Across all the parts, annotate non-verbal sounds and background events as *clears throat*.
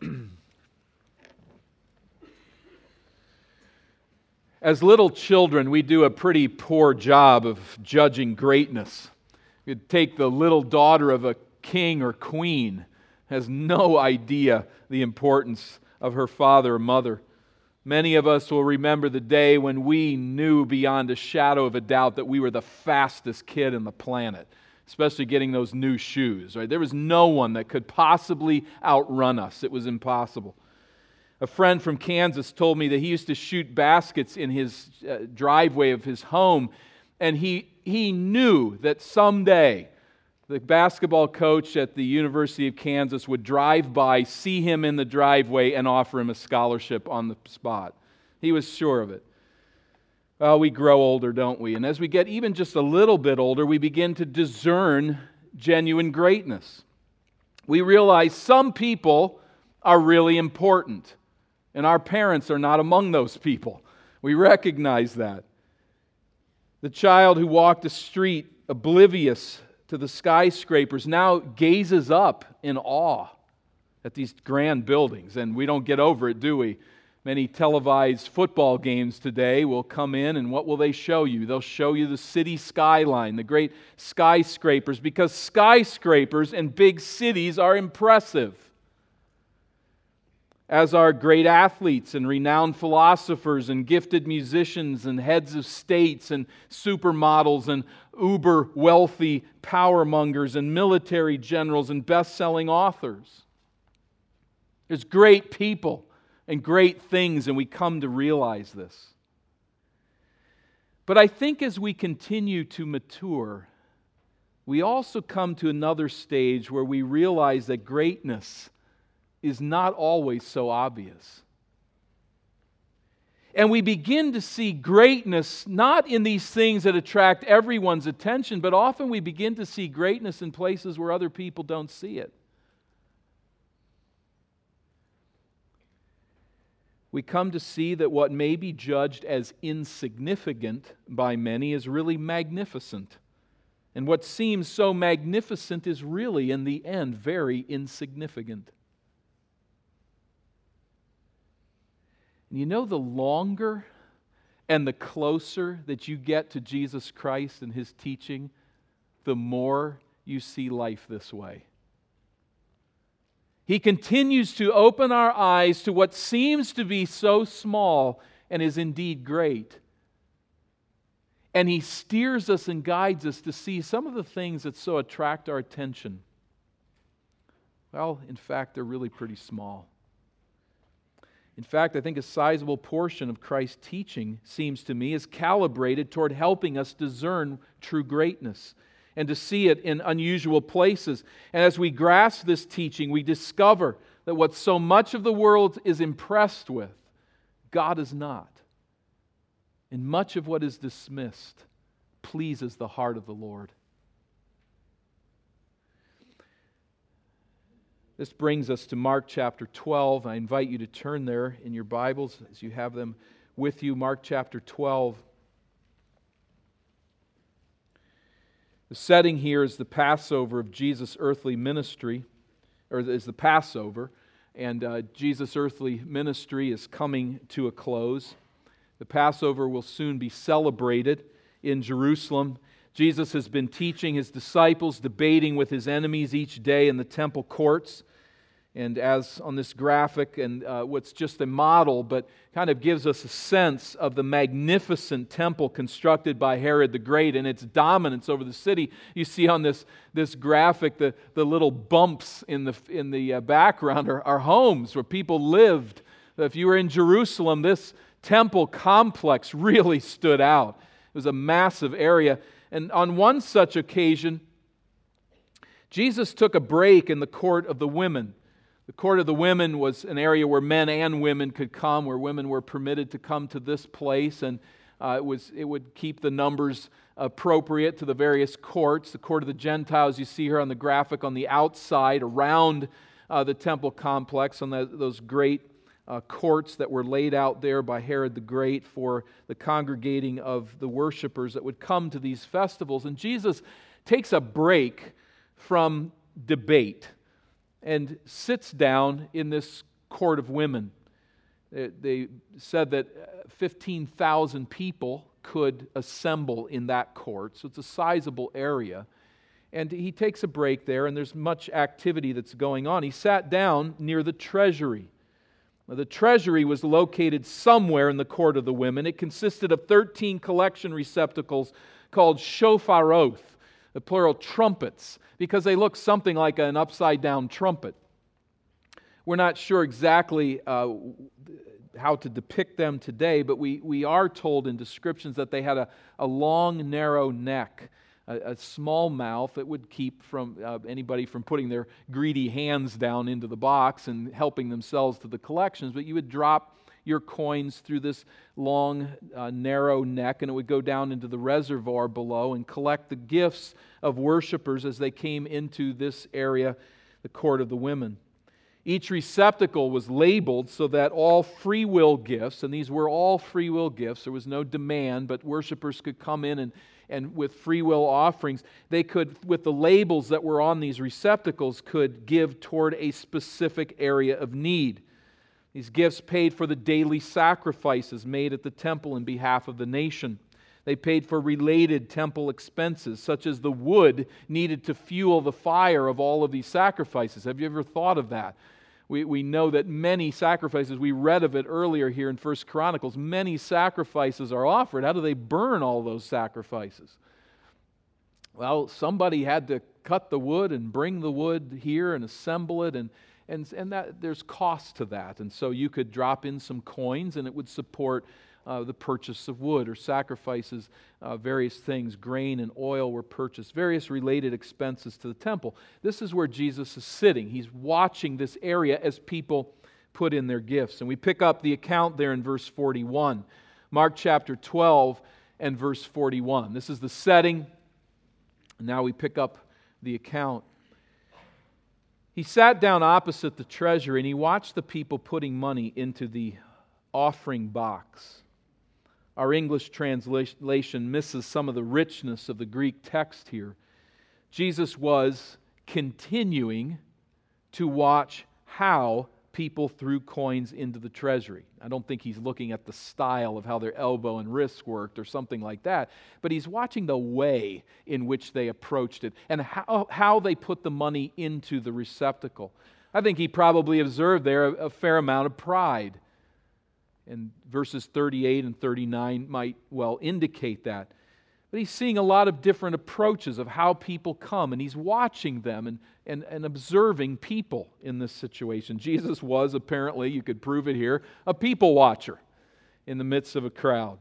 *clears throat* As little children, we do a pretty poor job of judging greatness. You'd take the little daughter of a king or queen, has no idea the importance of her father or mother. Many of us will remember the day when we knew beyond a shadow of a doubt that we were the fastest kid on the planet, especially getting those new shoes, right? There was no one that could possibly outrun us. It was impossible. A friend from Kansas told me that he used to shoot baskets in his uh, driveway of his home, and he, he knew that someday the basketball coach at the University of Kansas would drive by, see him in the driveway, and offer him a scholarship on the spot. He was sure of it. Well, we grow older, don't we? And as we get even just a little bit older, we begin to discern genuine greatness. We realize some people are really important, and our parents are not among those people. We recognize that. The child who walked the street oblivious to the skyscrapers now gazes up in awe at these grand buildings. And we don't get over it, do we? Many televised football games today will come in, and what will they show you? They'll show you the city skyline, the great skyscrapers, because skyscrapers in big cities are impressive as are great athletes and renowned philosophers and gifted musicians and heads of states and supermodels and uber wealthy power mongers and military generals and best selling authors. There's great people and great things, and we come to realize this. But I think as we continue to mature, we also come to another stage where we realize that greatness is not always so obvious. And we begin to see greatness not in these things that attract everyone's attention, but often we begin to see greatness in places where other people don't see it. We come to see that what may be judged as insignificant by many is really magnificent. And what seems so magnificent is really, in the end, very insignificant. And you know, the longer and the closer that you get to Jesus Christ and his teaching, the more you see life this way. He continues to open our eyes to what seems to be so small and is indeed great. And he steers us and guides us to see some of the things that so attract our attention. Well, in fact, they're really pretty small. In fact, I think a sizable portion of Christ's teaching, seems to me, is calibrated toward helping us discern true greatness and to see it in unusual places. And as we grasp this teaching, we discover that what so much of the world is impressed with, God is not. And much of what is dismissed pleases the heart of the Lord. This brings us to Mark chapter 12. I invite you to turn there in your Bibles as you have them with you. Mark chapter 12. The setting here is the Passover of Jesus' earthly ministry, or is the Passover, and uh, Jesus' earthly ministry is coming to a close. The Passover will soon be celebrated in Jerusalem. Jesus has been teaching his disciples, debating with his enemies each day in the temple courts. And as on this graphic, and uh, what's just a model, but kind of gives us a sense of the magnificent temple constructed by Herod the Great and its dominance over the city. You see on this, this graphic the, the little bumps in the, in the uh, background are, are homes where people lived. If you were in Jerusalem, this temple complex really stood out. It was a massive area. And on one such occasion, Jesus took a break in the court of the women. The court of the women was an area where men and women could come, where women were permitted to come to this place, and uh, it, was, it would keep the numbers appropriate to the various courts. The court of the Gentiles, you see here on the graphic on the outside around uh, the temple complex, on the, those great uh, courts that were laid out there by Herod the Great for the congregating of the worshipers that would come to these festivals. And Jesus takes a break from debate. And sits down in this court of women. They said that uh, 15,000 people could assemble in that court, so it's a sizable area. And he takes a break there, and there's much activity that's going on. He sat down near the treasury. Now, the treasury was located somewhere in the court of the women. It consisted of 13 collection receptacles called shopharoth, the plural trumpets, because they look something like an upside down trumpet. We're not sure exactly uh, how to depict them today, but we, we are told in descriptions that they had a, a long, narrow neck, a, a small mouth that would keep from uh, anybody from putting their greedy hands down into the box and helping themselves to the collections. But you would drop your coins through this long, uh, narrow neck, and it would go down into the reservoir below and collect the gifts of worshipers as they came into this area, the court of the women. Each receptacle was labeled so that all free will gifts, and these were all free will gifts, there was no demand, but worshipers could come in and, and with free will offerings, they could, with the labels that were on these receptacles, could give toward a specific area of need. These gifts paid for the daily sacrifices made at the temple in behalf of the nation. They paid for related temple expenses, such as the wood needed to fuel the fire of all of these sacrifices. Have you ever thought of that? We, we know that many sacrifices, we read of it earlier here in First Chronicles, many sacrifices are offered. How do they burn all those sacrifices? Well, somebody had to cut the wood and bring the wood here and assemble it, and, and, and that, there's cost to that. And so you could drop in some coins and it would support uh, the purchase of wood or sacrifices, uh, various things, grain and oil were purchased, various related expenses to the temple. This is where Jesus is sitting. He's watching this area as people put in their gifts. And we pick up the account there in verse 41. Mark chapter 12 and verse 41. This is the setting. Now we pick up the account. He sat down opposite the treasury and he watched the people putting money into the offering box. Our English translation misses some of the richness of the Greek text here. Jesus was continuing to watch how people threw coins into the treasury. I don't think he's looking at the style of how their elbow and wrists worked or something like that, but he's watching the way in which they approached it and how, how they put the money into the receptacle. I think he probably observed there a, a fair amount of pride and verses 38 and 39 might well indicate that. But he's seeing a lot of different approaches of how people come, and he's watching them and, and, and observing people in this situation. Jesus was apparently, you could prove it here, a people watcher in the midst of a crowd.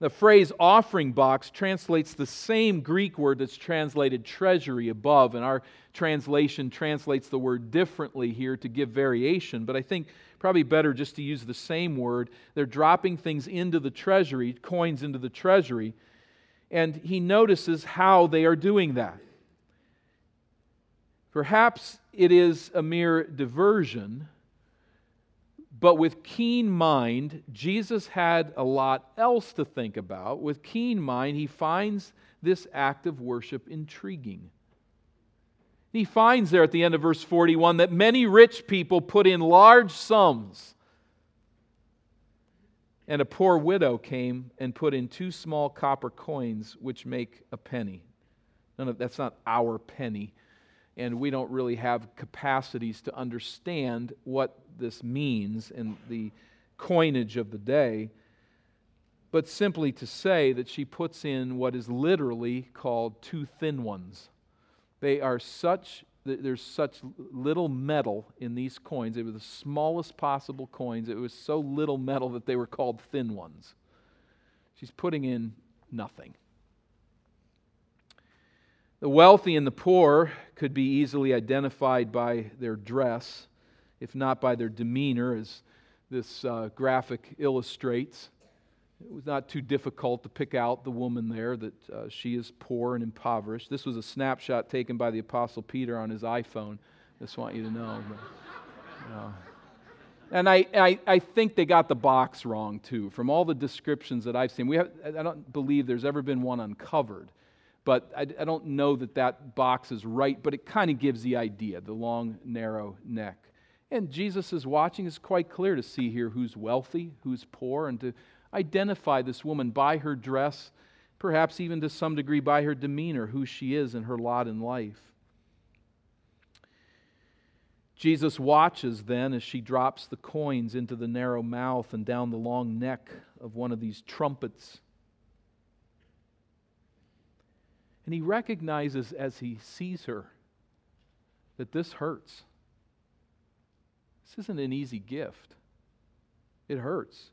The phrase offering box translates the same Greek word that's translated treasury above, and our translation translates the word differently here to give variation, but I think probably better just to use the same word. They're dropping things into the treasury, coins into the treasury, and he notices how they are doing that. Perhaps it is a mere diversion but with keen mind, Jesus had a lot else to think about. With keen mind, he finds this act of worship intriguing. He finds there at the end of verse 41 that many rich people put in large sums. And a poor widow came and put in two small copper coins, which make a penny. None of, that's not our penny. And we don't really have capacities to understand what this means in the coinage of the day, but simply to say that she puts in what is literally called two thin ones. They are such, there's such little metal in these coins. They were the smallest possible coins. It was so little metal that they were called thin ones. She's putting in nothing. The wealthy and the poor could be easily identified by their dress if not by their demeanor, as this uh, graphic illustrates. It was not too difficult to pick out the woman there, that uh, she is poor and impoverished. This was a snapshot taken by the Apostle Peter on his iPhone. I just want you to know. But, uh, and I, I, I, think they got the box wrong, too. From all the descriptions that I've seen, we have, I don't believe there's ever been one uncovered. but I, I don't know that that box is right, but it kind of gives the idea the long, narrow neck. And Jesus is watching. It's quite clear to see here who's wealthy, who's poor, and to identify this woman by her dress, perhaps even to some degree by her demeanor, who she is and her lot in life. Jesus watches then as she drops the coins into the narrow mouth and down the long neck of one of these trumpets. And he recognizes as he sees her that this hurts. This isn't an easy gift, it hurts.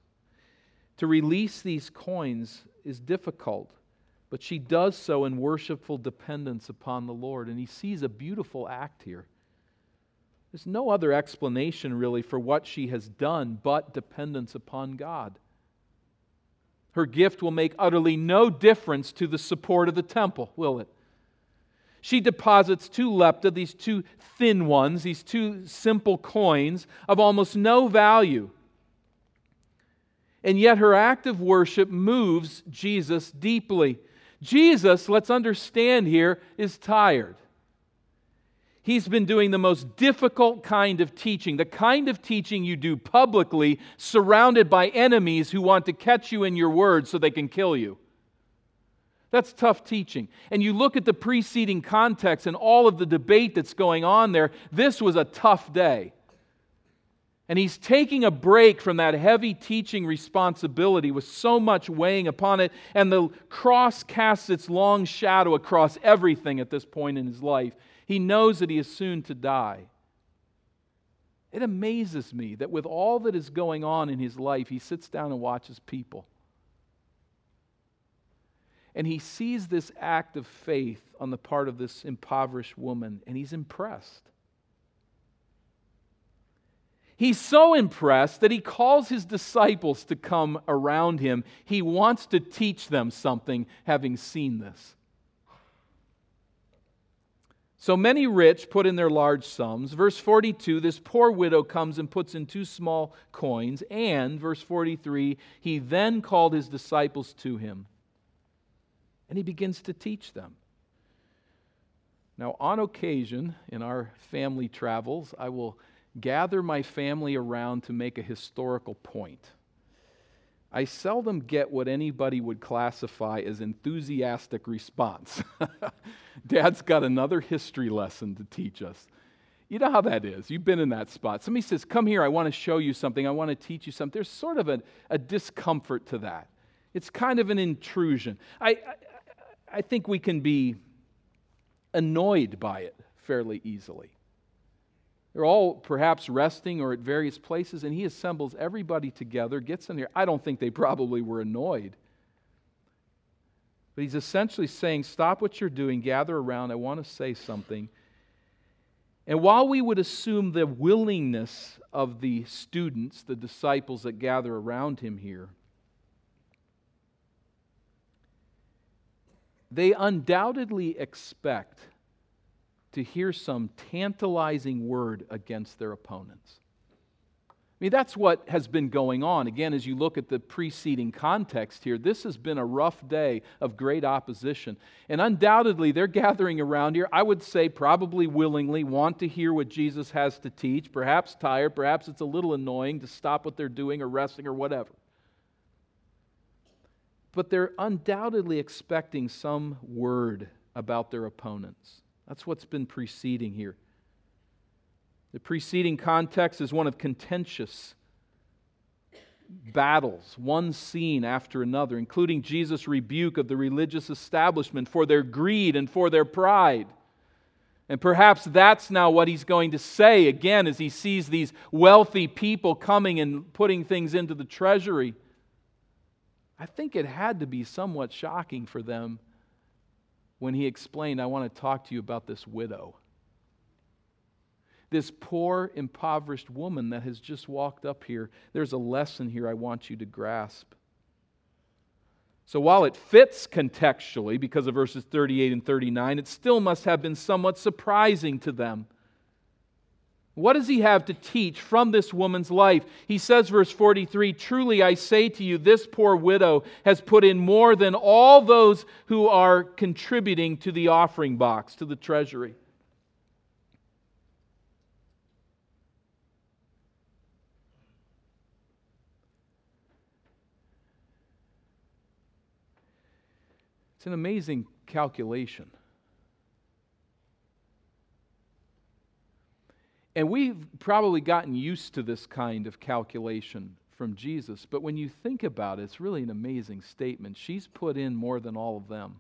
To release these coins is difficult, but she does so in worshipful dependence upon the Lord. And he sees a beautiful act here. There's no other explanation really for what she has done but dependence upon God. Her gift will make utterly no difference to the support of the temple, will it? She deposits two lepta, these two thin ones, these two simple coins of almost no value. And yet her act of worship moves Jesus deeply. Jesus, let's understand here, is tired. He's been doing the most difficult kind of teaching, the kind of teaching you do publicly, surrounded by enemies who want to catch you in your words so they can kill you. That's tough teaching. And you look at the preceding context and all of the debate that's going on there, this was a tough day. And he's taking a break from that heavy teaching responsibility with so much weighing upon it, and the cross casts its long shadow across everything at this point in his life. He knows that he is soon to die. It amazes me that with all that is going on in his life, he sits down and watches people. And he sees this act of faith on the part of this impoverished woman, and he's impressed. He's so impressed that he calls his disciples to come around him. He wants to teach them something, having seen this. So many rich put in their large sums. Verse 42, this poor widow comes and puts in two small coins. And, verse 43, he then called his disciples to him. And he begins to teach them. Now, on occasion, in our family travels, I will gather my family around to make a historical point. I seldom get what anybody would classify as enthusiastic response. *laughs* Dad's got another history lesson to teach us. You know how that is. You've been in that spot. Somebody says, Come here, I want to show you something. I want to teach you something. There's sort of a, a discomfort to that. It's kind of an intrusion. I, I, I think we can be annoyed by it fairly easily. They're all perhaps resting or at various places, and he assembles everybody together, gets in there. I don't think they probably were annoyed. But he's essentially saying, Stop what you're doing, gather around. I want to say something. And while we would assume the willingness of the students, the disciples that gather around him here, they undoubtedly expect to hear some tantalizing word against their opponents. I mean, that's what has been going on. Again, as you look at the preceding context here, this has been a rough day of great opposition. And undoubtedly, they're gathering around here, I would say probably willingly, want to hear what Jesus has to teach, perhaps tired, perhaps it's a little annoying to stop what they're doing or resting or whatever. But they're undoubtedly expecting some word about their opponents. That's what's been preceding here. The preceding context is one of contentious battles, one scene after another, including Jesus' rebuke of the religious establishment for their greed and for their pride. And perhaps that's now what he's going to say again as he sees these wealthy people coming and putting things into the treasury. I think it had to be somewhat shocking for them when he explained, I want to talk to you about this widow. This poor, impoverished woman that has just walked up here. There's a lesson here I want you to grasp. So while it fits contextually because of verses 38 and 39, it still must have been somewhat surprising to them. What does he have to teach from this woman's life? He says, verse 43 Truly I say to you, this poor widow has put in more than all those who are contributing to the offering box, to the treasury. It's an amazing calculation. And we've probably gotten used to this kind of calculation from Jesus, but when you think about it, it's really an amazing statement. She's put in more than all of them.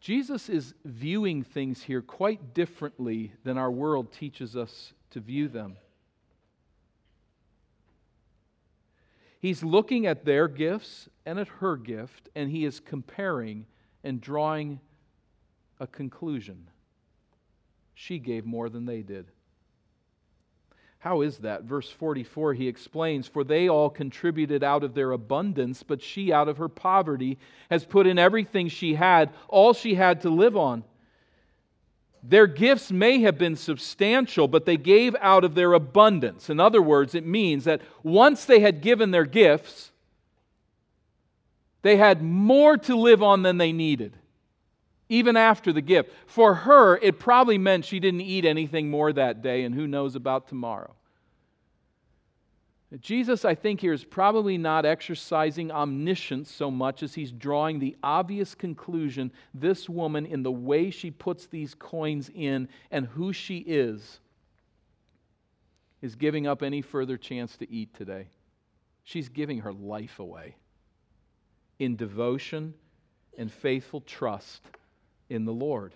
Jesus is viewing things here quite differently than our world teaches us to view them. He's looking at their gifts and at her gift, and he is comparing and drawing a conclusion. She gave more than they did. How is that? Verse 44, he explains, For they all contributed out of their abundance, but she, out of her poverty, has put in everything she had, all she had to live on. Their gifts may have been substantial, but they gave out of their abundance. In other words, it means that once they had given their gifts, they had more to live on than they needed, even after the gift. For her, it probably meant she didn't eat anything more that day, and who knows about tomorrow. Jesus, I think, here is probably not exercising omniscience so much as he's drawing the obvious conclusion this woman, in the way she puts these coins in and who she is, is giving up any further chance to eat today. She's giving her life away in devotion and faithful trust in the Lord.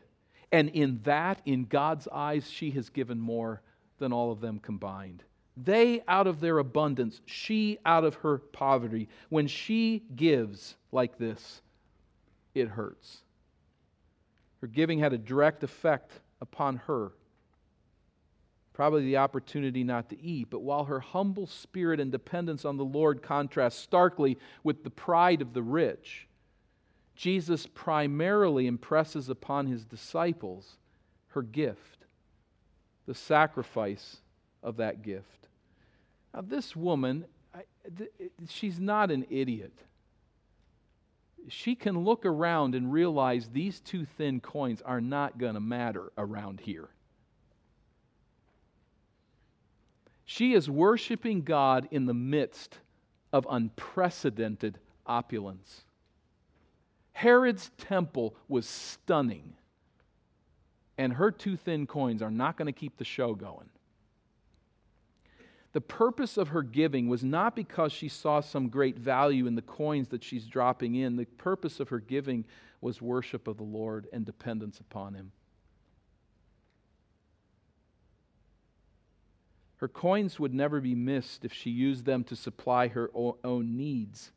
And in that, in God's eyes, she has given more than all of them combined. They out of their abundance, she out of her poverty. When she gives like this, it hurts. Her giving had a direct effect upon her. Probably the opportunity not to eat, but while her humble spirit and dependence on the Lord contrast starkly with the pride of the rich, Jesus primarily impresses upon his disciples her gift, the sacrifice of that gift. Now, this woman, she's not an idiot. She can look around and realize these two thin coins are not going to matter around here. She is worshiping God in the midst of unprecedented opulence. Herod's temple was stunning, and her two thin coins are not going to keep the show going. The purpose of her giving was not because she saw some great value in the coins that she's dropping in. The purpose of her giving was worship of the Lord and dependence upon Him. Her coins would never be missed if she used them to supply her own needs.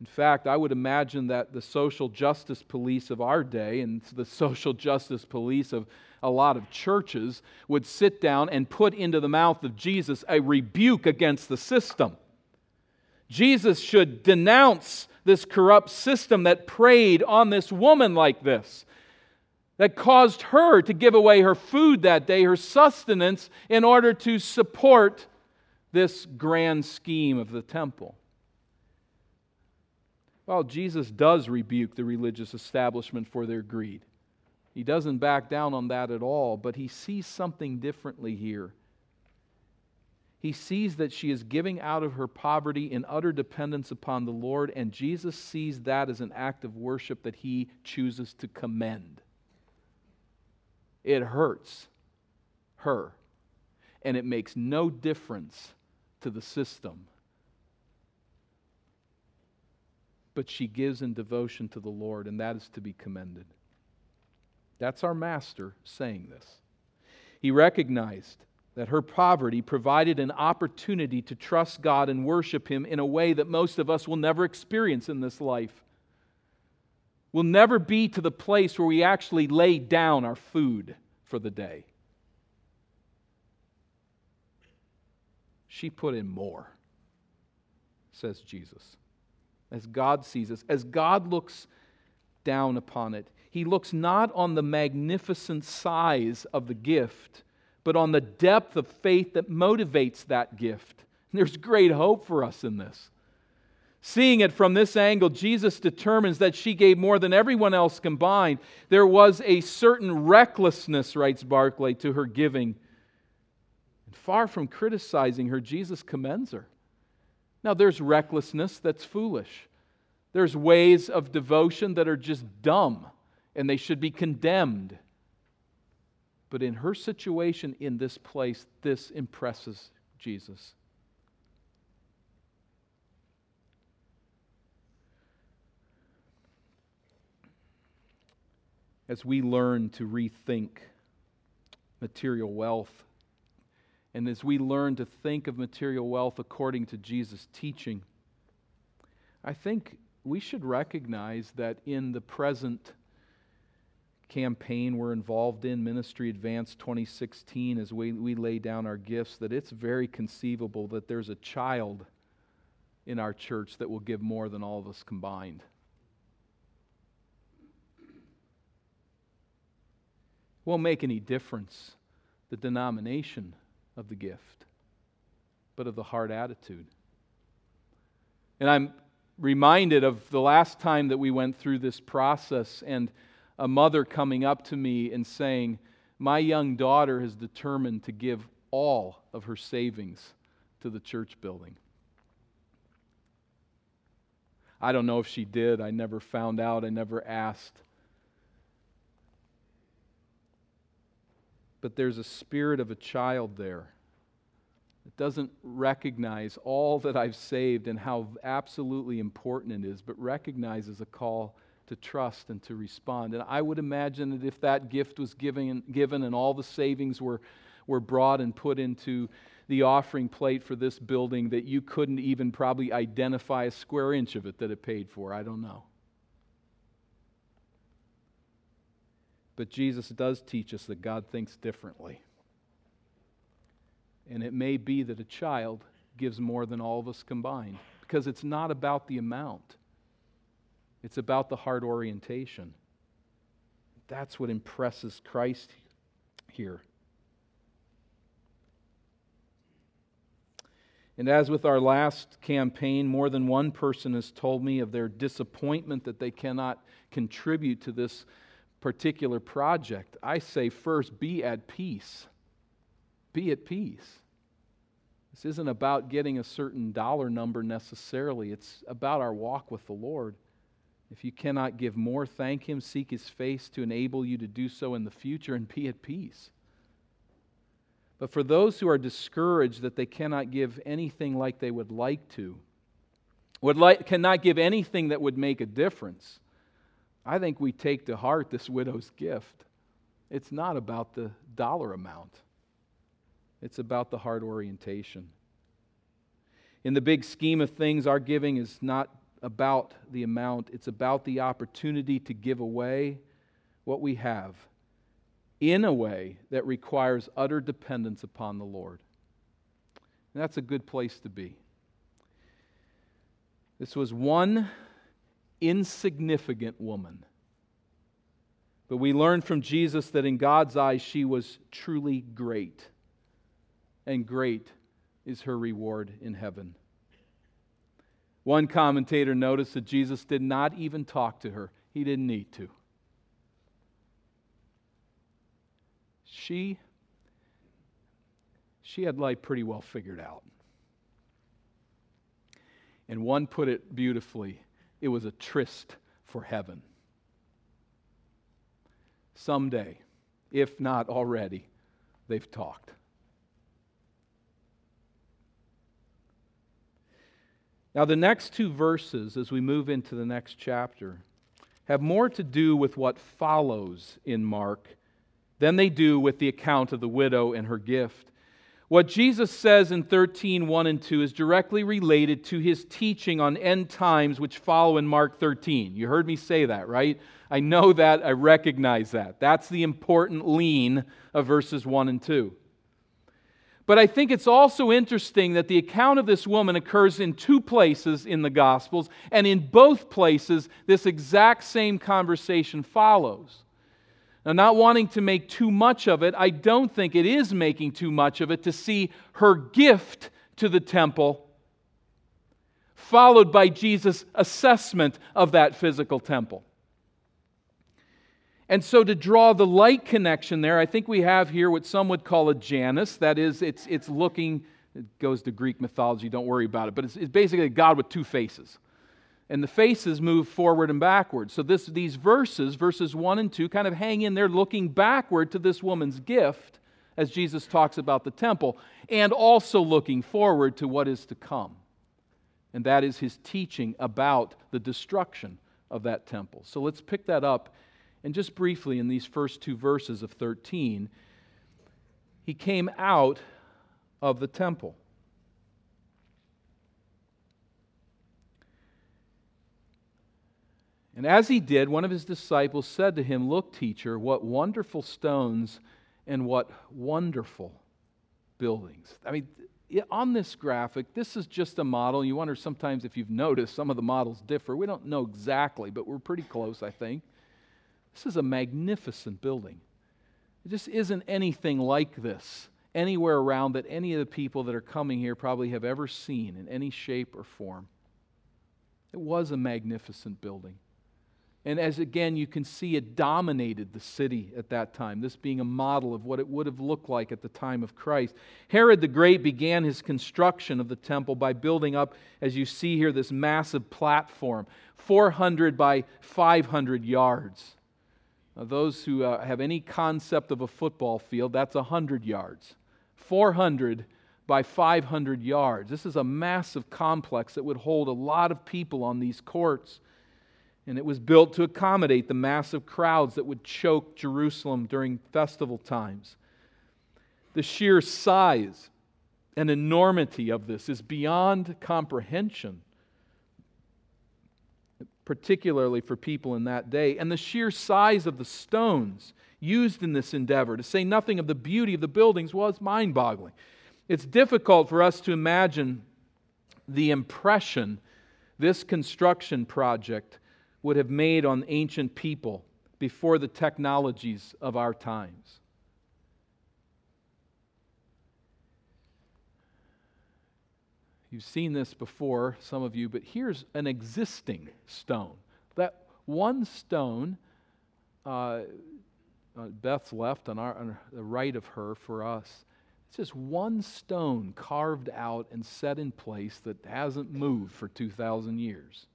In fact, I would imagine that the social justice police of our day and the social justice police of a lot of churches would sit down and put into the mouth of Jesus a rebuke against the system. Jesus should denounce this corrupt system that preyed on this woman like this, that caused her to give away her food that day, her sustenance, in order to support this grand scheme of the temple. Well, Jesus does rebuke the religious establishment for their greed. He doesn't back down on that at all, but he sees something differently here. He sees that she is giving out of her poverty in utter dependence upon the Lord, and Jesus sees that as an act of worship that he chooses to commend. It hurts her, and it makes no difference to the system but she gives in devotion to the Lord, and that is to be commended. That's our master saying this. He recognized that her poverty provided an opportunity to trust God and worship Him in a way that most of us will never experience in this life. We'll never be to the place where we actually lay down our food for the day. She put in more, says Jesus as God sees us, as God looks down upon it. He looks not on the magnificent size of the gift, but on the depth of faith that motivates that gift. *laughs* There's great hope for us in this. Seeing it from this angle, Jesus determines that she gave more than everyone else combined. There was a certain recklessness, writes Barclay, to her giving. And far from criticizing her, Jesus commends her. Now, there's recklessness that's foolish. There's ways of devotion that are just dumb and they should be condemned. But in her situation in this place, this impresses Jesus. As we learn to rethink material wealth, and as we learn to think of material wealth according to Jesus' teaching, I think we should recognize that in the present campaign we're involved in, Ministry Advance 2016, as we, we lay down our gifts, that it's very conceivable that there's a child in our church that will give more than all of us combined. It won't make any difference the denomination of the gift, but of the heart attitude. And I'm reminded of the last time that we went through this process and a mother coming up to me and saying, My young daughter has determined to give all of her savings to the church building. I don't know if she did. I never found out. I never asked. But there's a spirit of a child there that doesn't recognize all that I've saved and how absolutely important it is, but recognizes a call to trust and to respond. And I would imagine that if that gift was given, given and all the savings were, were brought and put into the offering plate for this building, that you couldn't even probably identify a square inch of it that it paid for. I don't know. But Jesus does teach us that God thinks differently. And it may be that a child gives more than all of us combined because it's not about the amount. It's about the heart orientation. That's what impresses Christ here. And as with our last campaign, more than one person has told me of their disappointment that they cannot contribute to this particular project. I say first, be at peace. Be at peace. This isn't about getting a certain dollar number necessarily, it's about our walk with the Lord. If you cannot give more, thank Him, seek His face to enable you to do so in the future, and be at peace. But for those who are discouraged that they cannot give anything like they would like to, would like, cannot give anything that would make a difference, I think we take to heart this widow's gift. It's not about the dollar amount, it's about the heart orientation. In the big scheme of things, our giving is not about the amount, it's about the opportunity to give away what we have in a way that requires utter dependence upon the Lord. And that's a good place to be. This was one insignificant woman. But we learn from Jesus that in God's eyes she was truly great. And great is her reward in heaven. One commentator noticed that Jesus did not even talk to her, he didn't need to. She she had life pretty well figured out. And one put it beautifully it was a tryst for heaven. Someday, if not already, they've talked. Now, the next two verses, as we move into the next chapter, have more to do with what follows in Mark than they do with the account of the widow and her gift. What Jesus says in 13, 1 and 2 is directly related to his teaching on end times, which follow in Mark 13. You heard me say that, right? I know that. I recognize that. That's the important lean of verses 1 and 2. But I think it's also interesting that the account of this woman occurs in two places in the Gospels, and in both places, this exact same conversation follows. Now, not wanting to make too much of it, I don't think it is making too much of it to see her gift to the temple, followed by Jesus' assessment of that physical temple. And so, to draw the light connection there, I think we have here what some would call a Janus. That is, it's, it's looking, it goes to Greek mythology, don't worry about it, but it's, it's basically a God with two faces. And the faces move forward and backward. So, this, these verses, verses 1 and 2, kind of hang in there looking backward to this woman's gift as Jesus talks about the temple, and also looking forward to what is to come. And that is his teaching about the destruction of that temple. So, let's pick that up and just briefly, in these first two verses of 13, he came out of the temple. And as he did, one of his disciples said to him, Look, teacher, what wonderful stones and what wonderful buildings. I mean, on this graphic, this is just a model. You wonder sometimes if you've noticed some of the models differ. We don't know exactly, but we're pretty close, I think. This is a magnificent building. It just isn't anything like this anywhere around that any of the people that are coming here probably have ever seen in any shape or form. It was a magnificent building. And as again, you can see it dominated the city at that time, this being a model of what it would have looked like at the time of Christ. Herod the Great began his construction of the temple by building up, as you see here, this massive platform, 400 by 500 yards. Now, those who uh, have any concept of a football field, that's 100 yards. 400 by 500 yards. This is a massive complex that would hold a lot of people on these courts. And it was built to accommodate the massive crowds that would choke Jerusalem during festival times. The sheer size and enormity of this is beyond comprehension particularly for people in that day, and the sheer size of the stones used in this endeavor, to say nothing of the beauty of the buildings, was mind boggling. It's difficult for us to imagine the impression this construction project would have made on ancient people before the technologies of our times. You've seen this before, some of you, but here's an existing stone. That one stone, uh, uh, Beth's left on, our, on the right of her for us. It's just one stone carved out and set in place that hasn't moved for 2,000 years.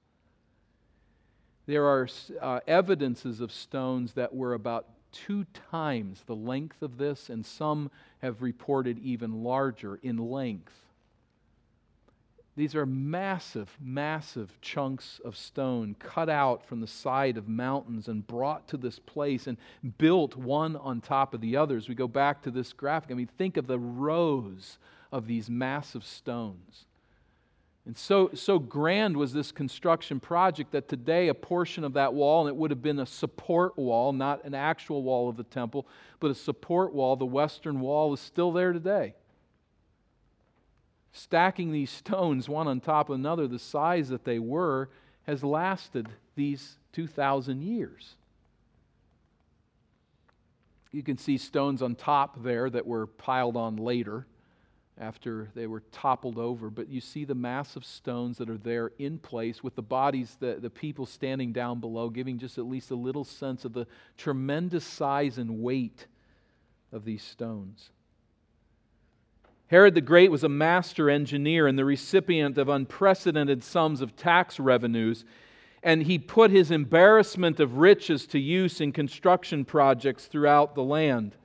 There are uh, evidences of stones that were about two times the length of this, and some have reported even larger in length. These are massive, massive chunks of stone cut out from the side of mountains and brought to this place and built one on top of the others. We go back to this graphic. I mean, think of the rows of these massive stones. And so, so grand was this construction project that today a portion of that wall, and it would have been a support wall, not an actual wall of the temple, but a support wall, the western wall, is still there today stacking these *laughs* stones one on top of another, the size that they were, has lasted these 2,000 years. You can see stones on top there that were piled on later after they were toppled over, but you see the massive stones that are there in place with the bodies, the, the people standing down below, giving just at least a little sense of the tremendous size and weight of these stones. Herod the Great was a master engineer and the recipient of unprecedented sums of tax revenues, and he put his embarrassment of riches to use in construction projects throughout the land.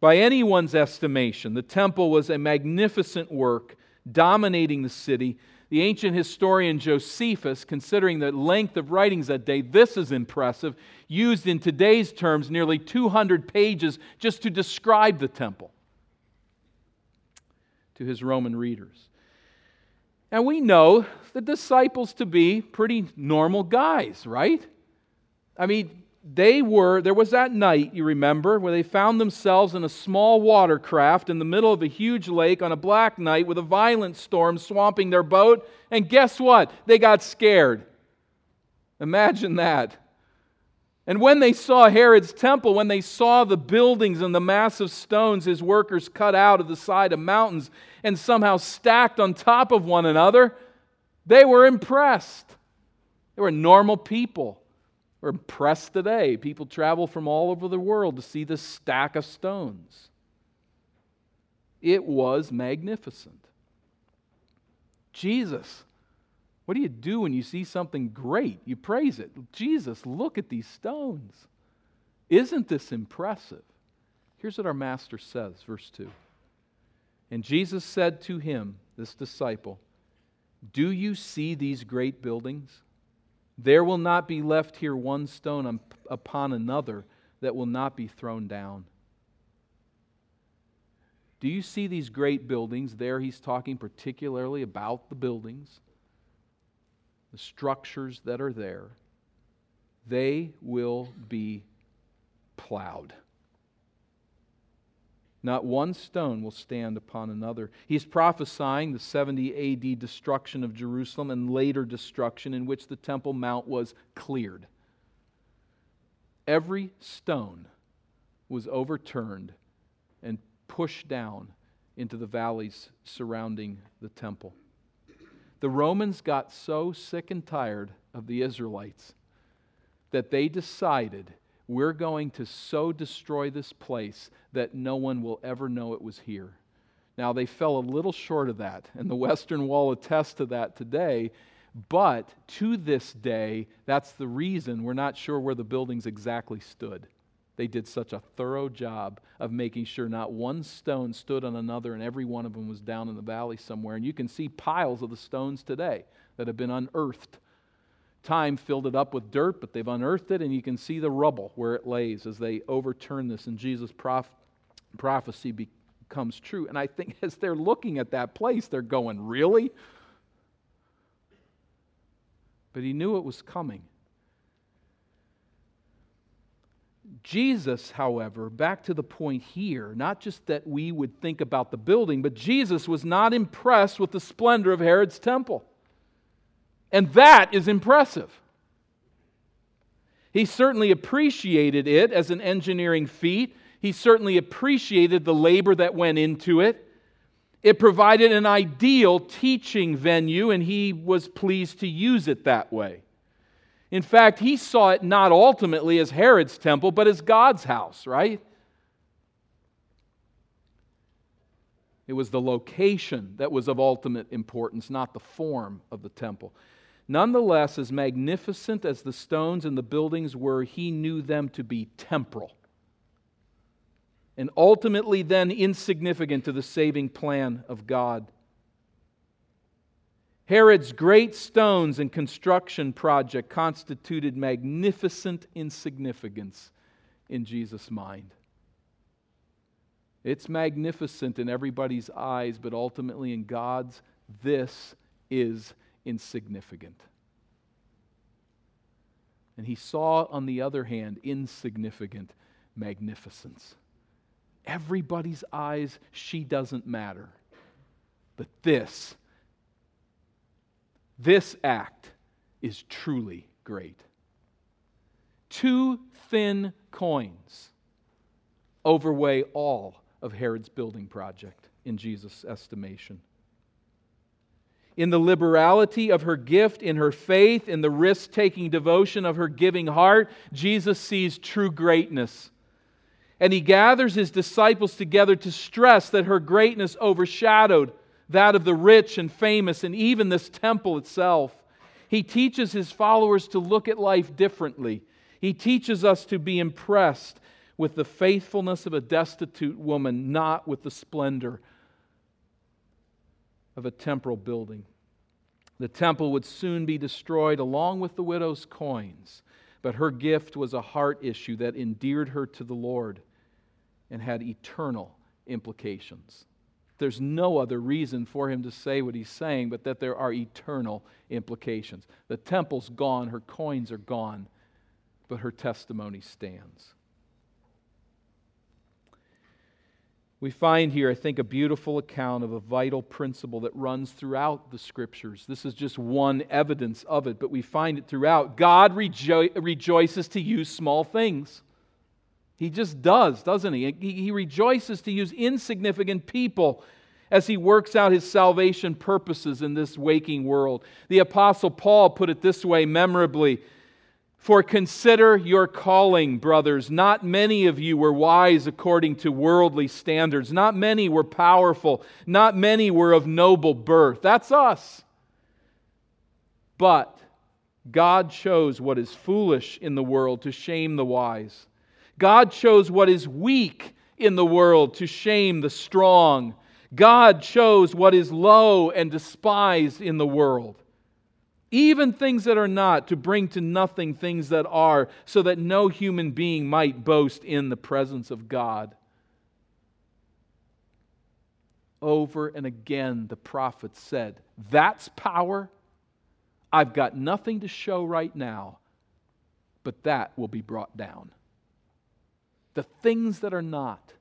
By anyone's estimation, the temple was a magnificent work dominating the city. The ancient historian Josephus, considering the length of writings that day, this is impressive, used in today's terms nearly 200 pages just to describe the temple to his Roman readers. And we know the disciples to be pretty normal guys, right? I mean, they were, there was that night, you remember, where they found themselves in a small watercraft in the middle of a huge lake on a black night with a violent storm swamping their boat. And guess what? They got scared. Imagine that. And when they saw Herod's temple, when they saw the buildings and the massive stones his workers cut out of the side of mountains and somehow stacked on top of one another, they were impressed. They were normal people. We're impressed today. People travel from all over the world to see this stack of stones. It was magnificent. Jesus, what do you do when you see something great? You praise it. Jesus, look at these stones. Isn't this impressive? Here's what our master says, verse 2. And Jesus said to him, this disciple, Do you see these great buildings? There will not be left here one stone upon another that will not be thrown down. Do you see these great buildings? There he's talking particularly about the buildings, the structures that are there. They will be plowed. Not one stone will stand upon another. He's prophesying the 70 AD destruction of Jerusalem and later destruction in which the Temple Mount was cleared. Every stone was overturned and pushed down into the valleys surrounding the temple. The Romans got so sick and tired of the Israelites that they decided we're going to so destroy this place that no one will ever know it was here. Now, they fell a little short of that, and the Western Wall attests to that today. But to this day, that's the reason we're not sure where the buildings exactly stood. They did such a thorough job of making sure not one stone stood on another, and every one of them was down in the valley somewhere. And you can see piles of the stones today that have been unearthed time filled it up with dirt, but they've unearthed it, and you can see the rubble where it lays as they overturn this, and Jesus' prophecy becomes true. And I think as they're looking at that place, they're going, Really? But he knew it was coming. Jesus, however, back to the point here, not just that we would think about the building, but Jesus was not impressed with the splendor of Herod's temple. And that is impressive. He certainly appreciated it as an engineering feat. He certainly appreciated the labor that went into it. It provided an ideal teaching venue, and he was pleased to use it that way. In fact, he saw it not ultimately as Herod's temple, but as God's house, right? It was the location that was of ultimate importance, not the form of the temple. Nonetheless, as magnificent as the stones and the buildings were, he knew them to be temporal and ultimately then insignificant to the saving plan of God. Herod's great stones and construction project constituted magnificent insignificance in Jesus' mind. It's magnificent in everybody's eyes, but ultimately in God's, this is insignificant. And he saw, on the other hand, insignificant magnificence. Everybody's eyes, she doesn't matter. But this, this act is truly great. Two thin coins overweigh all of Herod's building project in Jesus' estimation in the liberality of her gift, in her faith, in the risk taking devotion of her giving heart, Jesus sees true greatness. And he gathers his disciples together to stress that her greatness overshadowed that of the rich and famous and even this temple itself. He teaches his followers to look at life differently. He teaches us to be impressed with the faithfulness of a destitute woman, not with the splendor of a temporal building. The temple would soon be destroyed along with the widow's coins, but her gift was a heart issue that endeared her to the Lord and had eternal implications. There's no other reason for him to say what he's saying, but that there are eternal implications. The temple's gone, her coins are gone, but her testimony stands. We find here, I think, a beautiful account of a vital principle that runs throughout the scriptures. This is just one evidence of it, but we find it throughout. God rejo- rejoices to use small things. He just does, doesn't he? He rejoices to use insignificant people as he works out his salvation purposes in this waking world. The Apostle Paul put it this way memorably for consider your calling, brothers. Not many of you were wise according to worldly standards. Not many were powerful. Not many were of noble birth. That's us. But God chose what is foolish in the world to shame the wise. God chose what is weak in the world to shame the strong. God chose what is low and despised in the world even things that are not, to bring to nothing things that are, so that no human being might boast in the presence of God. Over and again, the prophet said, That's power. I've got nothing to show right now, but that will be brought down. The things that are not,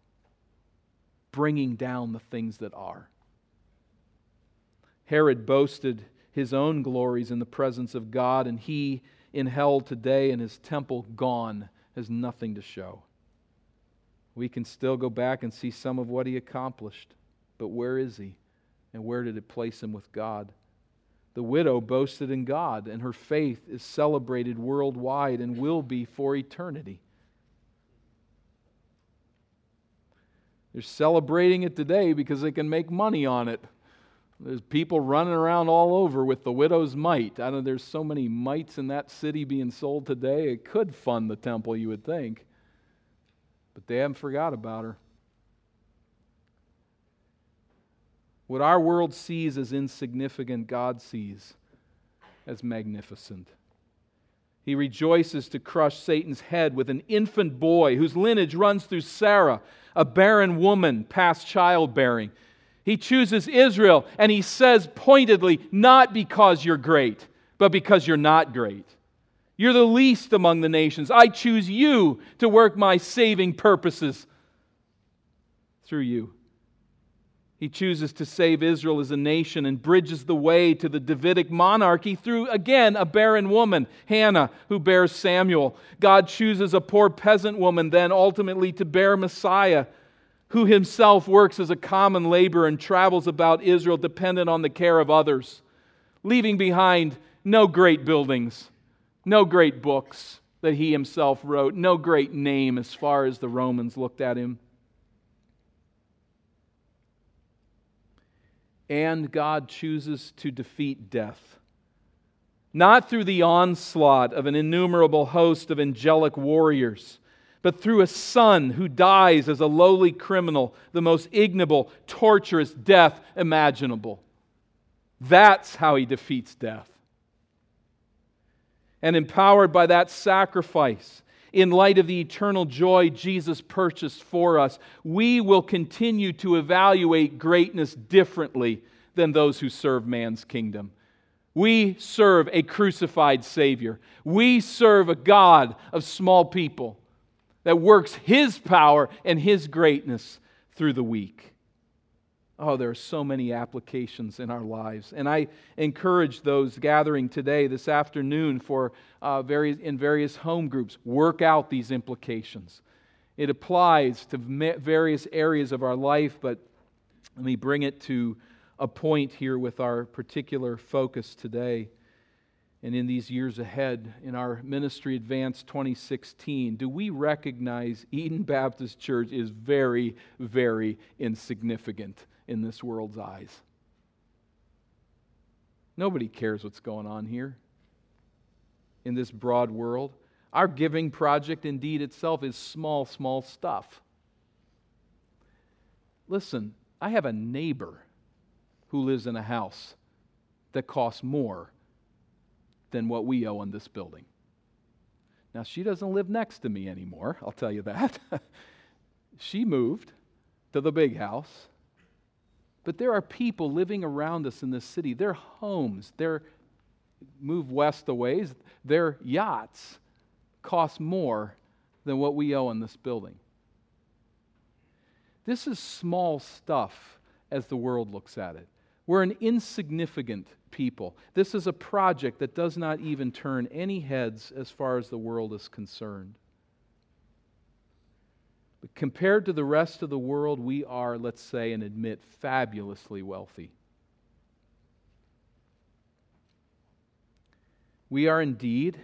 bringing down the things that are. Herod boasted his own glories in the presence of God, and he in hell today and his temple gone has nothing to show. We can still go back and see some of what he accomplished, but where is he? And where did it place him with God? The widow boasted in God, and her faith is celebrated worldwide and will be for eternity. They're celebrating it today because they can make money on it. There's people running around all over with the widow's mite. I know there's so many mites in that city being sold today. It could fund the temple, you would think. But they haven't forgot about her. What our world sees as insignificant, God sees as magnificent. He rejoices to crush Satan's head with an infant boy whose lineage runs through Sarah, a barren woman past childbearing. He chooses Israel and he says pointedly, not because you're great, but because you're not great. You're the least among the nations. I choose you to work my saving purposes through you. He chooses to save Israel as a nation and bridges the way to the Davidic monarchy through, again, a barren woman, Hannah, who bears Samuel. God chooses a poor peasant woman then ultimately to bear Messiah who himself works as a common laborer and travels about Israel dependent on the care of others, leaving behind no great buildings, no great books that he himself wrote, no great name as far as the Romans looked at him. And God chooses to defeat death. Not through the onslaught of an innumerable host of angelic warriors but through a son who dies as a lowly criminal, the most ignoble, torturous death imaginable. That's how he defeats death. And empowered by that sacrifice, in light of the eternal joy Jesus purchased for us, we will continue to evaluate greatness differently than those who serve man's kingdom. We serve a crucified Savior. We serve a God of small people that works His power and His greatness through the weak. Oh, there are so many applications in our lives. And I encourage those gathering today, this afternoon, for uh, various, in various home groups, work out these implications. It applies to various areas of our life, but let me bring it to a point here with our particular focus today and in these years ahead in our Ministry Advance 2016, do we recognize Eden Baptist Church is very, very insignificant in this world's eyes? Nobody cares what's going on here in this broad world. Our giving project, indeed, itself is small, small stuff. Listen, I have a neighbor who lives in a house that costs more than what we owe on this building. Now, she doesn't live next to me anymore, I'll tell you that. *laughs* she moved to the big house. But there are people living around us in this city. Their homes, their move west a ways, their yachts cost more than what we owe on this building. This is small stuff as the world looks at it. We're an insignificant people. This is a project that does not even turn any heads as far as the world is concerned. But compared to the rest of the world, we are, let's say, and admit, fabulously wealthy. We are indeed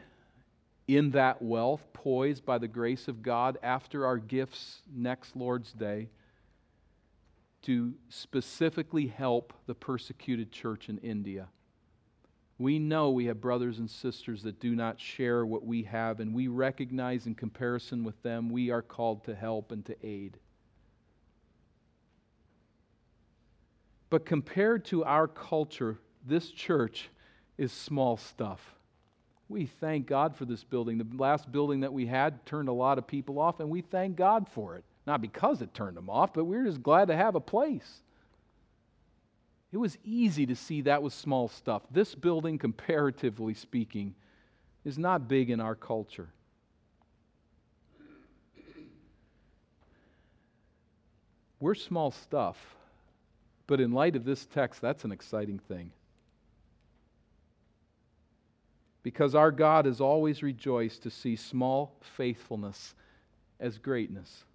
in that wealth, poised by the grace of God after our gifts next Lord's Day to specifically help the persecuted church in India. We know we have brothers and sisters that do not share what we have, and we recognize in comparison with them, we are called to help and to aid. But compared to our culture, this church is small stuff. We thank God for this building. The last building that we had turned a lot of people off, and we thank God for it. Not because it turned them off, but we we're just glad to have a place. It was easy to see that was small stuff. This building, comparatively speaking, is not big in our culture. We're small stuff, but in light of this text, that's an exciting thing because our God has always rejoiced to see small faithfulness as greatness.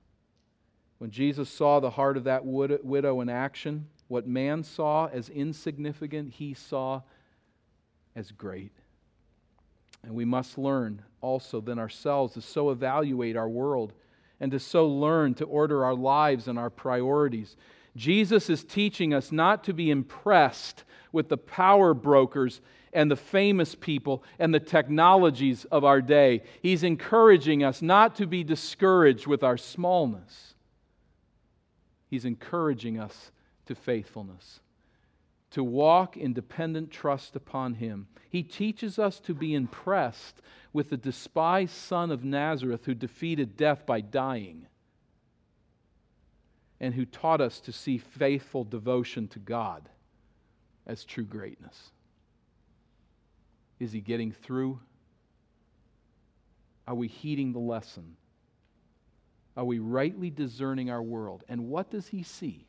When Jesus saw the heart of that widow in action, what man saw as insignificant, he saw as great. And we must learn also then ourselves to so evaluate our world and to so learn to order our lives and our priorities. Jesus is teaching us not to be impressed with the power brokers and the famous people and the technologies of our day. He's encouraging us not to be discouraged with our smallness. He's encouraging us to faithfulness, to walk in dependent trust upon Him. He teaches us to be impressed with the despised Son of Nazareth who defeated death by dying and who taught us to see faithful devotion to God as true greatness. Is he getting through? Are we heeding the lesson? Are we rightly discerning our world? And what does he see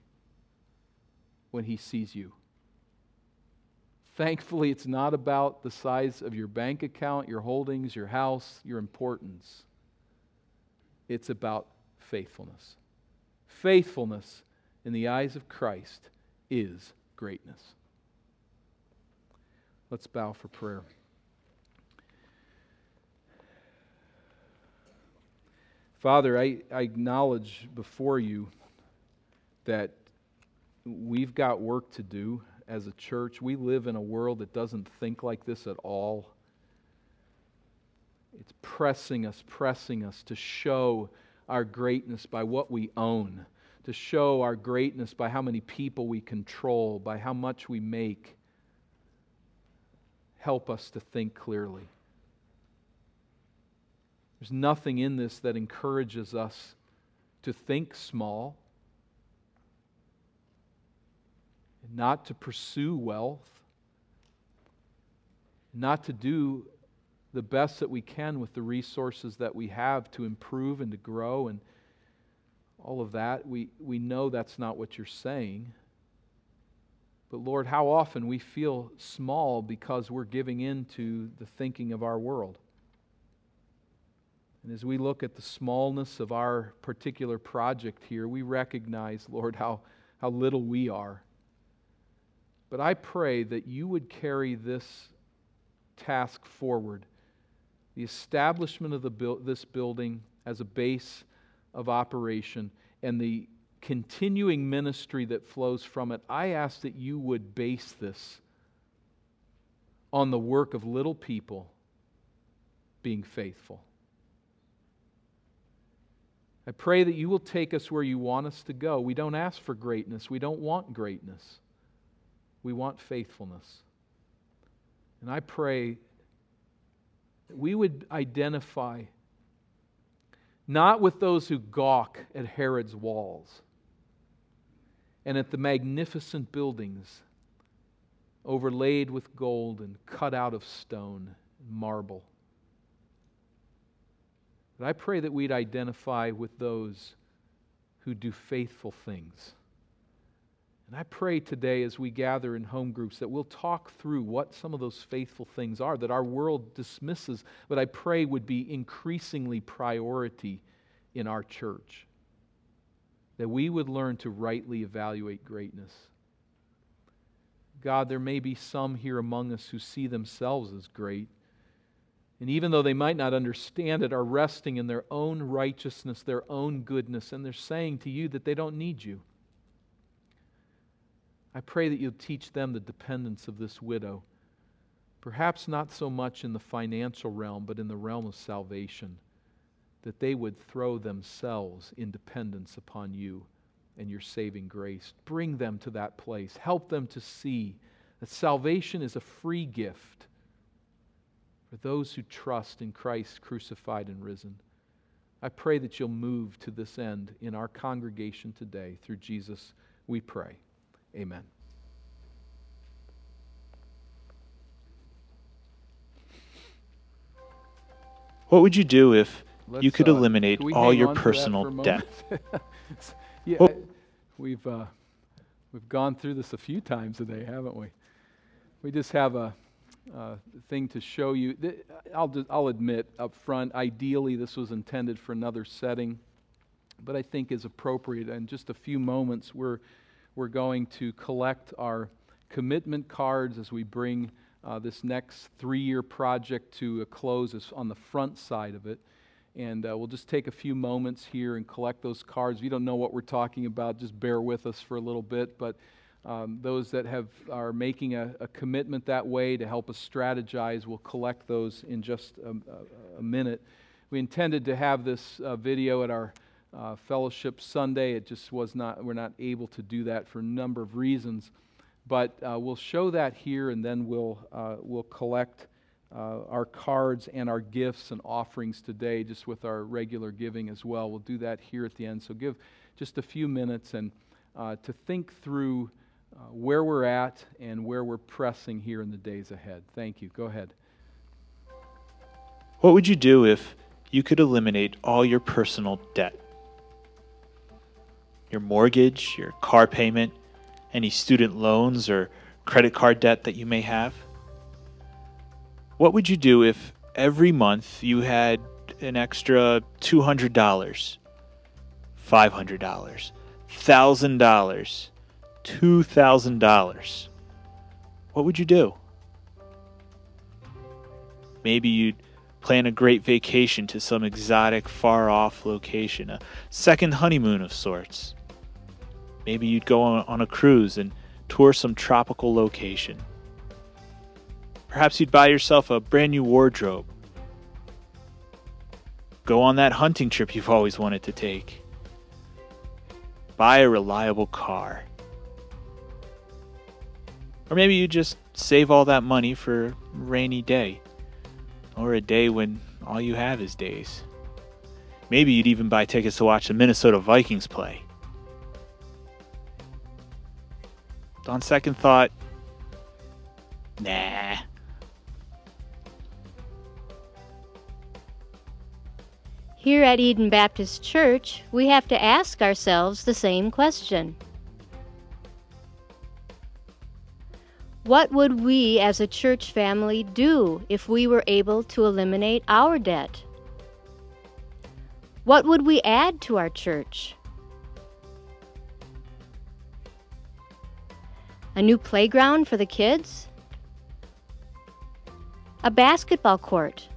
when he sees you? Thankfully, it's not about the size of your bank account, your holdings, your house, your importance. It's about faithfulness. Faithfulness in the eyes of Christ is greatness. Let's bow for prayer. Father, I, I acknowledge before you that we've got work to do as a church. We live in a world that doesn't think like this at all. It's pressing us, pressing us to show our greatness by what we own, to show our greatness by how many people we control, by how much we make. Help us to think clearly. There's nothing in this that encourages us to think small, not to pursue wealth, not to do the best that we can with the resources that we have to improve and to grow and all of that. We, we know that's not what you're saying. But Lord, how often we feel small because we're giving in to the thinking of our world. And as we look at the smallness of our particular project here, we recognize, Lord, how, how little we are. But I pray that you would carry this task forward the establishment of the bu- this building as a base of operation and the continuing ministry that flows from it. I ask that you would base this on the work of little people being faithful. I pray that you will take us where you want us to go. We don't ask for greatness, we don't want greatness. We want faithfulness. And I pray that we would identify not with those who gawk at Herod's walls and at the magnificent buildings overlaid with gold and cut out of stone and marble But I pray that we'd identify with those who do faithful things. And I pray today as we gather in home groups that we'll talk through what some of those faithful things are that our world dismisses, but I pray would be increasingly priority in our church. That we would learn to rightly evaluate greatness. God, there may be some here among us who see themselves as great and even though they might not understand it, are resting in their own righteousness, their own goodness, and they're saying to you that they don't need you. I pray that you'll teach them the dependence of this widow, perhaps not so much in the financial realm, but in the realm of salvation, that they would throw themselves in dependence upon you and your saving grace. Bring them to that place. Help them to see that salvation is a free gift for those who trust in Christ crucified and risen. I pray that you'll move to this end in our congregation today. Through Jesus, we pray. Amen. What would you do if Let's, you could uh, eliminate all your personal debt? *laughs* yeah, oh. we've uh, we've gone through this a few times today, haven't we? We just have a uh, thing to show you. I'll, I'll admit up front, ideally, this was intended for another setting, but I think is appropriate. In just a few moments, we're, we're going to collect our commitment cards as we bring uh, this next three year project to a close on the front side of it. And uh, we'll just take a few moments here and collect those cards. If you don't know what we're talking about, just bear with us for a little bit. But um, those that have, are making a, a, commitment that way to help us strategize, we'll collect those in just a, a, minute. We intended to have this uh, video at our uh, fellowship Sunday. It just was not, we're not able to do that for a number of reasons. But uh, we'll show that here and then we'll, uh, we'll collect uh, our cards and our gifts and offerings today, just with our regular giving as well. We'll do that here at the end. So give just a few minutes and uh, to think through uh, where we're at and where we're pressing here in the days ahead. Thank you. Go ahead. What would you do if you could eliminate all your personal debt? Your mortgage, your car payment, any student loans or credit card debt that you may have? What would you do if every month you had an extra $200, $500, $1,000? $2,000, what would you do? Maybe you'd plan a great vacation to some exotic, far off location, a second honeymoon of sorts. Maybe you'd go on, on a cruise and tour some tropical location. Perhaps you'd buy yourself a brand new wardrobe. Go on that hunting trip you've always wanted to take. Buy a reliable car. Or maybe you just save all that money for a rainy day. Or a day when all you have is days. Maybe you'd even buy tickets to watch the Minnesota Vikings play. On second thought, nah. Here at Eden Baptist Church, we have to ask ourselves the same question. What would we as a church family do if we were able to eliminate our debt? What would we add to our church? A new playground for the kids? A basketball court?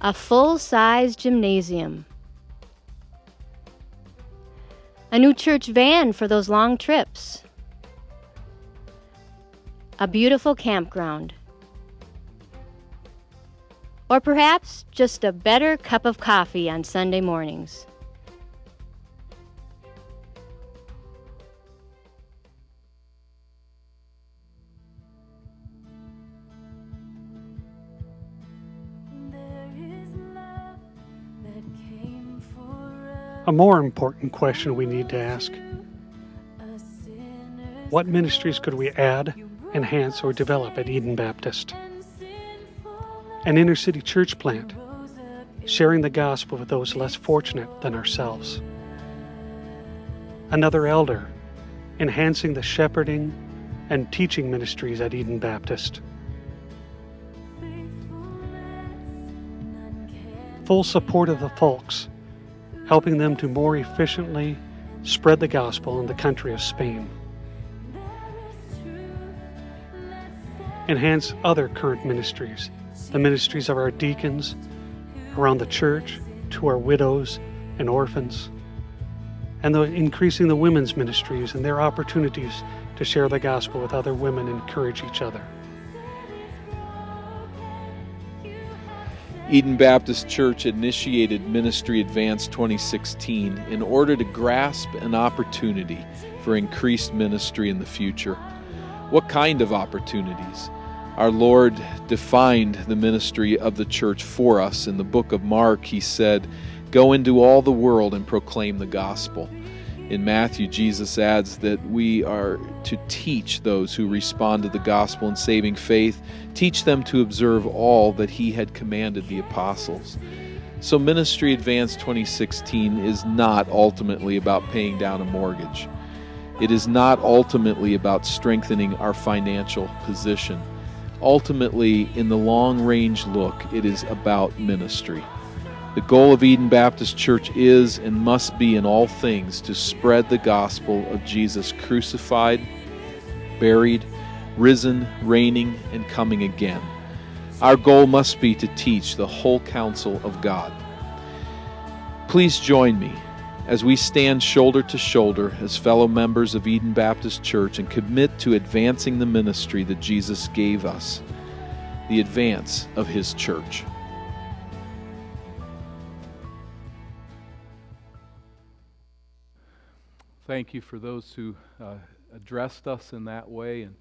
A full size gymnasium? A new church van for those long trips? A beautiful campground. Or perhaps just a better cup of coffee on Sunday mornings. A more important question we need to ask What ministries could we add enhance, or develop at Eden Baptist. An inner city church plant sharing the gospel with those less fortunate than ourselves. Another elder, enhancing the shepherding and teaching ministries at Eden Baptist. Full support of the folks, helping them to more efficiently spread the gospel in the country of Spain. Enhance other current ministries, the ministries of our deacons around the church, to our widows and orphans, and the, increasing the women's ministries and their opportunities to share the gospel with other women and encourage each other. Eden Baptist Church initiated Ministry Advance 2016 in order to grasp an opportunity for increased ministry in the future. What kind of opportunities? Our Lord defined the ministry of the church for us. In the book of Mark, He said, Go into all the world and proclaim the gospel. In Matthew, Jesus adds that we are to teach those who respond to the gospel in saving faith, teach them to observe all that he had commanded the apostles. So, Ministry Advance 2016 is not ultimately about paying down a mortgage. It is not ultimately about strengthening our financial position. Ultimately, in the long range look, it is about ministry. The goal of Eden Baptist Church is and must be in all things to spread the gospel of Jesus crucified, buried, risen, reigning, and coming again. Our goal must be to teach the whole counsel of God. Please join me as we stand shoulder to shoulder as fellow members of Eden Baptist Church and commit to advancing the ministry that Jesus gave us, the advance of His church. thank you for those who uh, addressed us in that way. And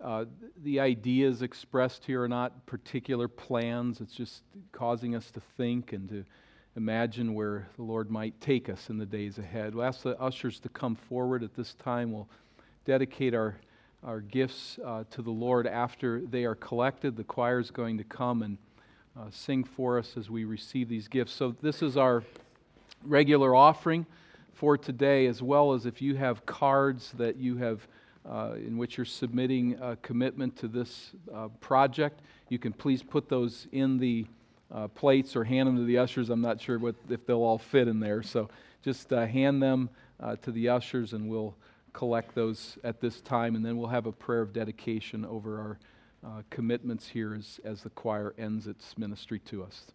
uh, the ideas expressed here are not particular plans, it's just causing us to think and to imagine where the Lord might take us in the days ahead. We'll ask the ushers to come forward at this time. We'll dedicate our, our gifts uh, to the Lord after they are collected. The choir is going to come and uh, sing for us as we receive these gifts. So, this is our regular offering for today, as well as if you have cards that you have uh, in which you're submitting a commitment to this uh, project, you can please put those in the uh, plates or hand them to the ushers. I'm not sure what, if they'll all fit in there, so just uh, hand them uh, to the ushers and we'll collect those at this time, and then we'll have a prayer of dedication over our uh, commitments here as, as the choir ends its ministry to us.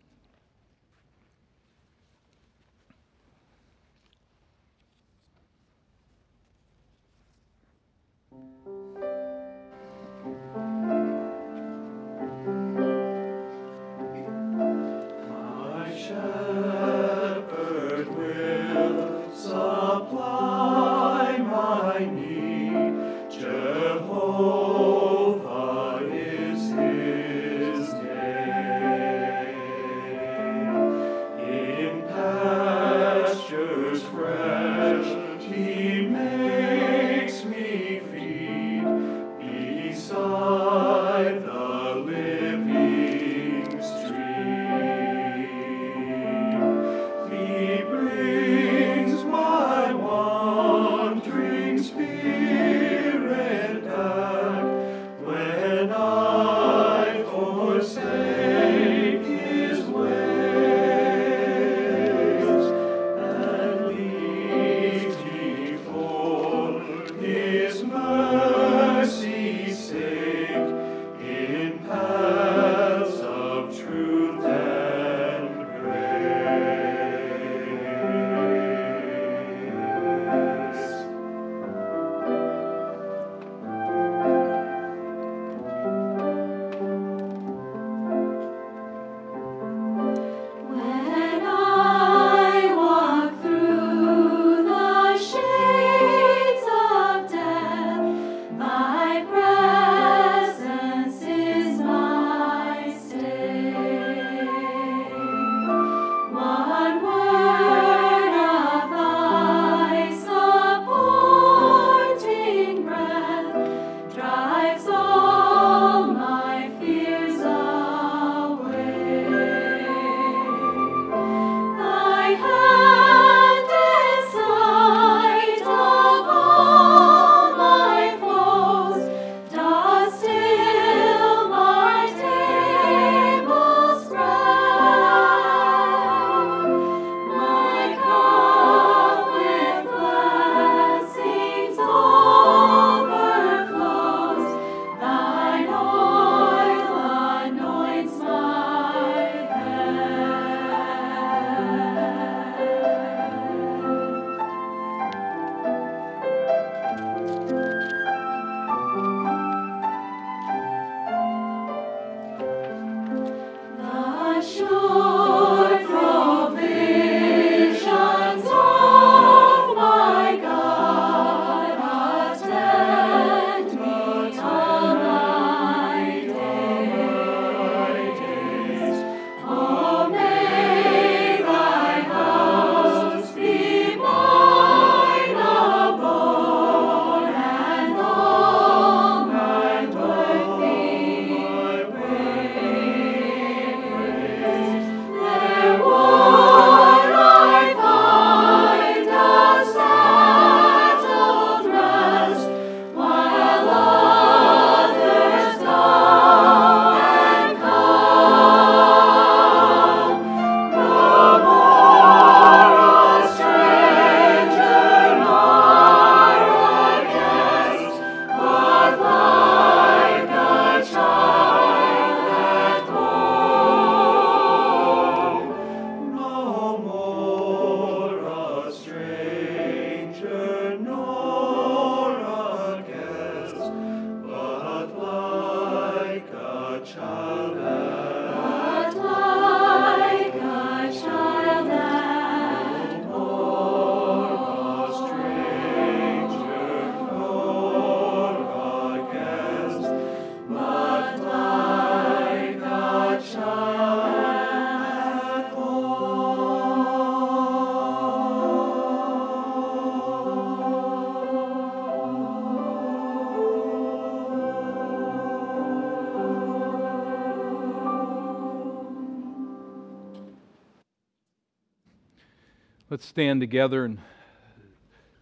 Let's stand together and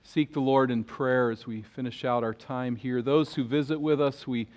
seek the Lord in prayer as we finish out our time here. Those who visit with us, we